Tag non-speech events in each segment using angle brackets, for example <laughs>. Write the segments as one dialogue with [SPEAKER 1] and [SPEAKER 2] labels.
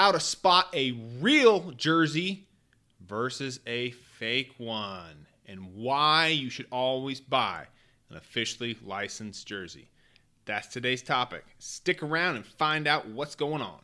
[SPEAKER 1] how to spot a real jersey versus a fake one, and why you should always buy an officially licensed jersey. That's today's topic. Stick around and find out what's going on.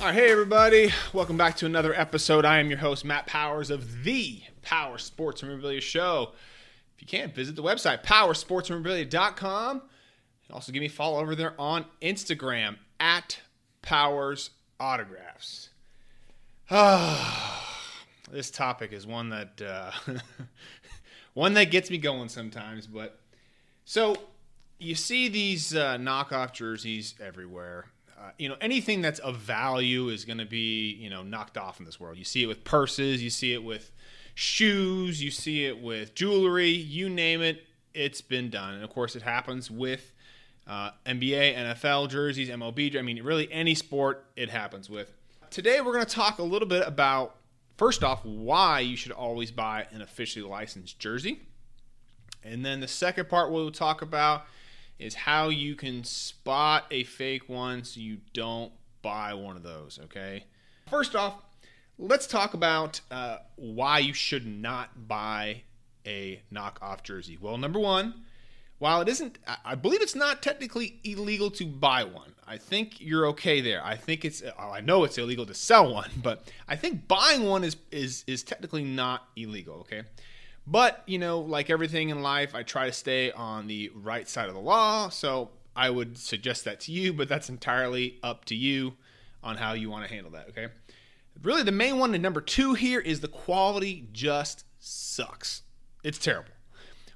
[SPEAKER 1] All right, hey everybody, welcome back to another episode. I am your host, Matt Powers of the Powers Sports Memorabilia Show. If you can, visit the website, powerssportsmemorabilia.com. And also give me a follow over there on Instagram at Powers Autographs. Ah, <sighs> this topic is one that uh, <laughs> one that gets me going sometimes. But so you see these uh, knockoff jerseys everywhere. Uh, you know, anything that's of value is going to be, you know, knocked off in this world. You see it with purses, you see it with shoes, you see it with jewelry, you name it, it's been done. And of course, it happens with uh, NBA, NFL jerseys, MLB. I mean, really any sport it happens with. Today, we're going to talk a little bit about, first off, why you should always buy an officially licensed jersey. And then the second part we'll talk about is how you can spot a fake one so you don't buy one of those, okay? First off, let's talk about uh, why you should not buy a knockoff jersey. Well, number one, while it isn't, I believe it's not technically illegal to buy one. I think you're okay there. I think it's, I know it's illegal to sell one, <laughs> but I think buying one is is is technically not illegal. Okay, but, you know, like everything in life, I try to stay on the right side of the law. So I would suggest that to you, but that's entirely up to you on how you want to handle that, okay? Really, the main one and number two here is the quality just sucks. It's terrible.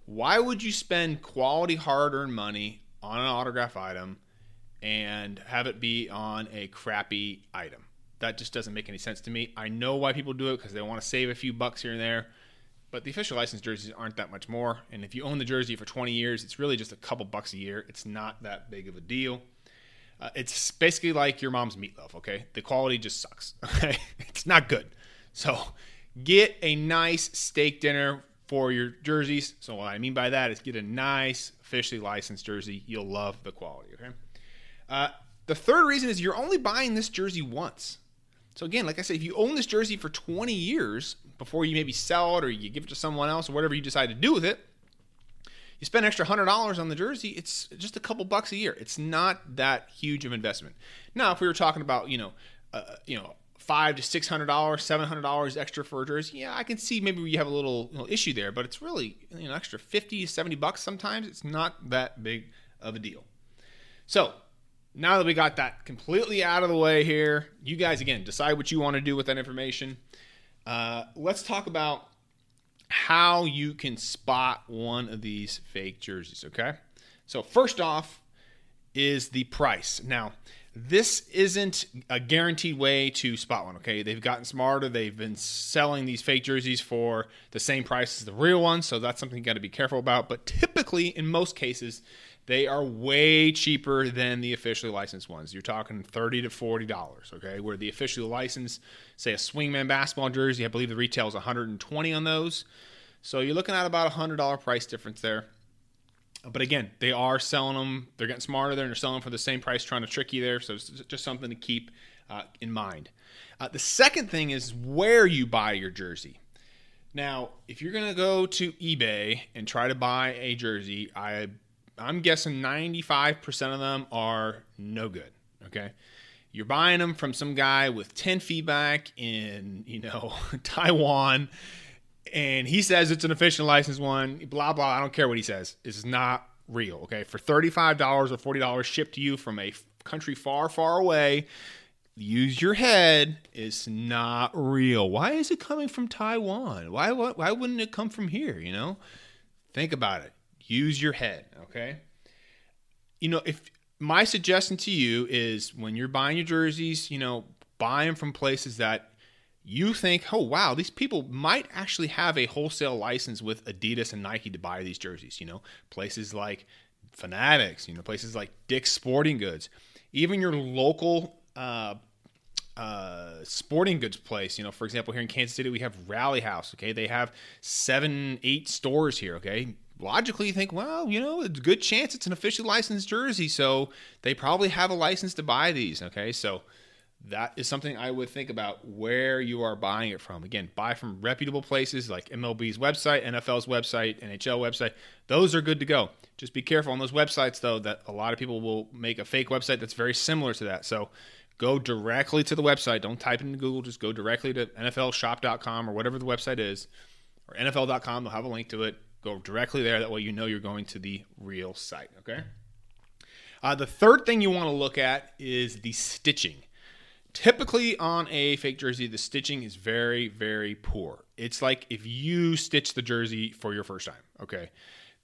[SPEAKER 1] Why would you spend quality hard earned money on an autograph item and have it be on a crappy item? That just doesn't make any sense to me. I know why people do it because they want to save a few bucks here and there but the official license jerseys aren't that much more. And if you own the jersey for 20 years, it's really just a couple bucks a year. It's not that big of a deal. Uh, it's basically like your mom's meatloaf, okay? The quality just sucks, <laughs> okay? It's not good. So get a nice steak dinner for your jerseys. So what I mean by that is get a nice officially licensed jersey. You'll love the quality, okay? Uh, the third reason is you're only buying this jersey once. So again, like I said, if you own this jersey for 20 years before you maybe sell it or you give it to someone else or whatever you decide to do with it, you spend extra hundred dollars on the jersey. It's just a couple bucks a year. It's not that huge of investment. Now, if we were talking about you know, uh, you know, five to six hundred dollars, seven hundred dollars extra for a jersey, yeah, I can see maybe we have a little, little issue there. But it's really you know extra 50 70 bucks sometimes. It's not that big of a deal. So now that we got that completely out of the way here, you guys again decide what you want to do with that information. Uh, let's talk about how you can spot one of these fake jerseys. Okay, so first off is the price. Now, this isn't a guaranteed way to spot one. Okay, they've gotten smarter. They've been selling these fake jerseys for the same price as the real ones, so that's something you got to be careful about. But typically, in most cases, they are way cheaper than the officially licensed ones. You're talking thirty to forty dollars, okay? Where the officially licensed, say a swingman basketball jersey, I believe the retail is 120 on those. So you're looking at about a hundred dollar price difference there. But again, they are selling them. They're getting smarter there, and they're selling for the same price, trying to trick you there. So it's just something to keep uh, in mind. Uh, the second thing is where you buy your jersey. Now, if you're going to go to eBay and try to buy a jersey, I I'm guessing 95% of them are no good. Okay. You're buying them from some guy with 10 feedback in, you know, <laughs> Taiwan, and he says it's an official license one, blah, blah. I don't care what he says. It's not real. Okay. For $35 or $40 shipped to you from a country far, far away, use your head. It's not real. Why is it coming from Taiwan? Why, why, why wouldn't it come from here? You know, think about it use your head, okay? You know, if my suggestion to you is when you're buying your jerseys, you know, buy them from places that you think, oh wow, these people might actually have a wholesale license with Adidas and Nike to buy these jerseys. You know, places like Fanatics, you know, places like Dick's Sporting Goods, even your local uh, uh, sporting goods place. You know, for example, here in Kansas City, we have Rally House. Okay, they have seven, eight stores here. Okay, logically you think, well, you know, it's a good chance it's an officially licensed jersey, so they probably have a license to buy these. Okay, so that is something I would think about where you are buying it from. Again, buy from reputable places like MLB's website, NFL's website, NHL website. Those are good to go. Just be careful on those websites, though, that a lot of people will make a fake website that's very similar to that. So go directly to the website. Don't type into Google. Just go directly to NFLshop.com or whatever the website is, or NFL.com. They'll have a link to it. Go directly there. That way you know you're going to the real site. Okay. Uh, the third thing you want to look at is the stitching. Typically on a fake jersey, the stitching is very, very poor. It's like if you stitch the jersey for your first time. Okay.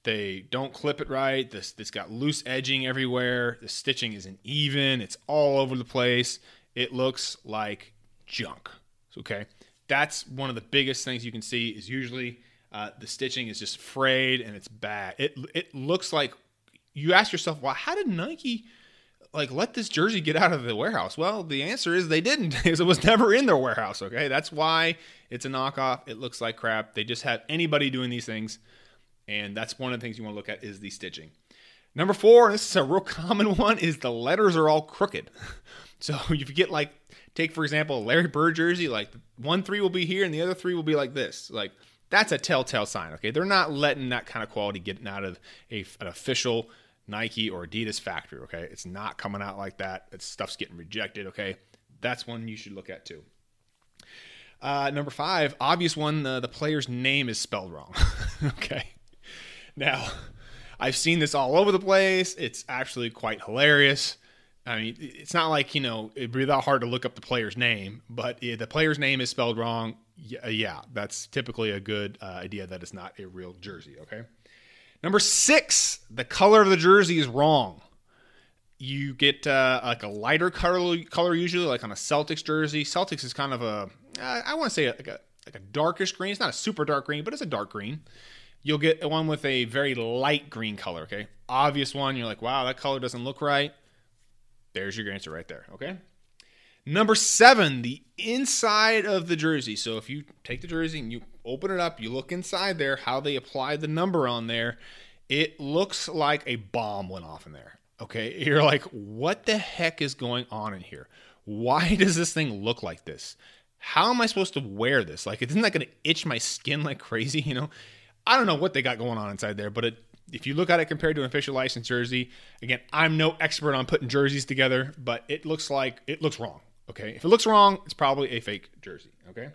[SPEAKER 1] They don't clip it right. This this got loose edging everywhere. The stitching isn't even. It's all over the place. It looks like junk. Okay. That's one of the biggest things you can see is usually uh, the stitching is just frayed and it's bad. It it looks like you ask yourself, well, how did Nike like let this jersey get out of the warehouse? Well, the answer is they didn't, <laughs> because it was never in their warehouse. Okay, that's why it's a knockoff. It looks like crap. They just have anybody doing these things, and that's one of the things you want to look at is the stitching. Number four, this is a real <laughs> common one, is the letters are all crooked. <laughs> So if you get like, take for example, Larry Bird jersey, like one three will be here and the other three will be like this. Like that's a telltale sign. Okay, they're not letting that kind of quality get out of a, an official Nike or Adidas factory. Okay, it's not coming out like that. That stuff's getting rejected. Okay, that's one you should look at too. Uh, number five, obvious one. The, the player's name is spelled wrong. <laughs> okay, now I've seen this all over the place. It's actually quite hilarious. I mean, it's not like you know it'd be that hard to look up the player's name, but the player's name is spelled wrong. Yeah, that's typically a good uh, idea that it's not a real jersey. Okay. Number six, the color of the jersey is wrong. You get uh, like a lighter color, color usually, like on a Celtics jersey. Celtics is kind of a, I want to say like a like a darkish green. It's not a super dark green, but it's a dark green. You'll get one with a very light green color. Okay, obvious one. You're like, wow, that color doesn't look right. There's your answer right there. Okay. Number seven, the inside of the jersey. So if you take the jersey and you open it up, you look inside there, how they applied the number on there, it looks like a bomb went off in there. Okay. <laughs> You're like, what the heck is going on in here? Why <laughs> does this thing look like this? How am I supposed to wear this? Like, isn't that going to itch my skin like <laughs> crazy? You know, I don't know what they got going on inside there, but it, if you look at it compared to an official license jersey, again, I'm no expert on putting jerseys together, but it looks like it looks wrong. Okay. If it looks wrong, it's probably a fake jersey. Okay.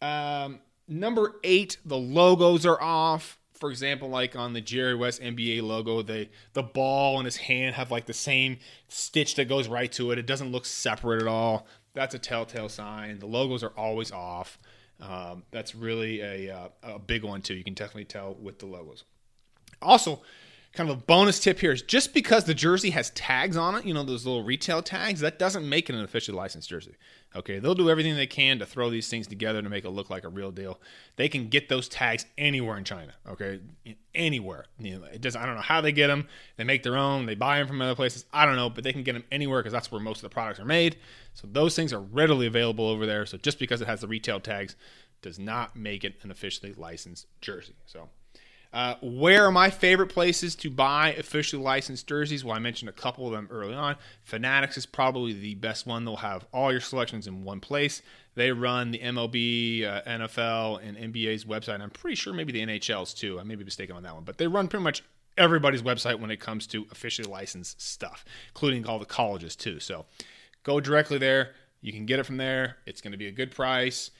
[SPEAKER 1] Um, number eight, the logos are off. For example, like on the Jerry West NBA logo, the the ball and his hand have like the same stitch that goes right to it. It doesn't look separate at all. That's a telltale sign. The logos are always off. Um, that's really a, uh, a big one too. You can definitely tell with the logos. Also, kind of a bonus tip here is just because the jersey has tags on it, you know, those little retail tags, that doesn't make it an officially licensed jersey. Okay, they'll do everything they can to throw these things together to make it look like a real deal. They can get those tags anywhere in China. Okay, anywhere. You know, it doesn't. I don't know how they get them. They make their own. They buy them from other places. I don't know, but they can get them anywhere because that's where most of the products are made. So those things are readily available over there. So just because it has the retail tags does not make it an officially licensed jersey. So. Uh, where are my favorite places to buy officially licensed jerseys? Well, I mentioned a couple of them early on. Fanatics is probably the best one. They'll have all your selections in one place. They run the MLB, uh, NFL, and NBA's website. I'm pretty sure maybe the NHL's too. I may be mistaken on that one, but they run pretty much everybody's website when it comes to officially licensed stuff, including all the colleges too. So go directly there. You can get it from there. It's going to be a good price,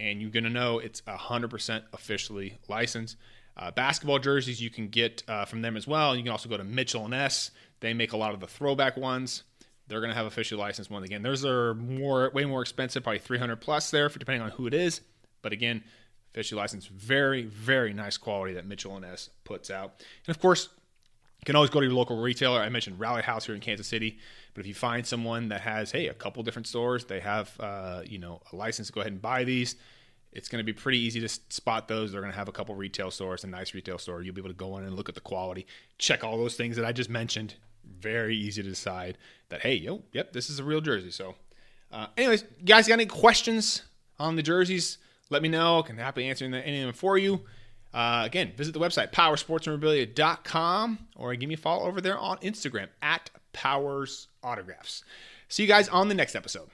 [SPEAKER 1] and you're going to know it's 100% officially licensed. Uh, basketball jerseys you can get uh, from them as well. You can also go to Mitchell and Ness. They make a lot of the throwback ones. They're going to have officially licensed ones again. Those are more, way more expensive, probably 300 plus there, for, depending on who it is. But again, officially licensed, very, very nice quality that Mitchell and Ness puts out. And of course, you can always go to your local retailer. I mentioned Rally House here in Kansas City, but if you find someone that has, hey, a couple different stores, they have, uh, you know, a license to go ahead and buy these it's going to be pretty easy to spot those. They're going to have a couple retail stores, a nice retail store. You'll be able to go in and look at the quality, check all those things that I just mentioned. Very easy to decide that hey, yo, yep, this is a real jersey. So, uh, anyways, guys, got any questions on the jerseys? Let me know. I can happily answer any of them for you. Uh, again, visit the website, powerssportsmemorabilia.com, or give me a follow over there on Instagram at Powers Autographs. See you guys on the next episode.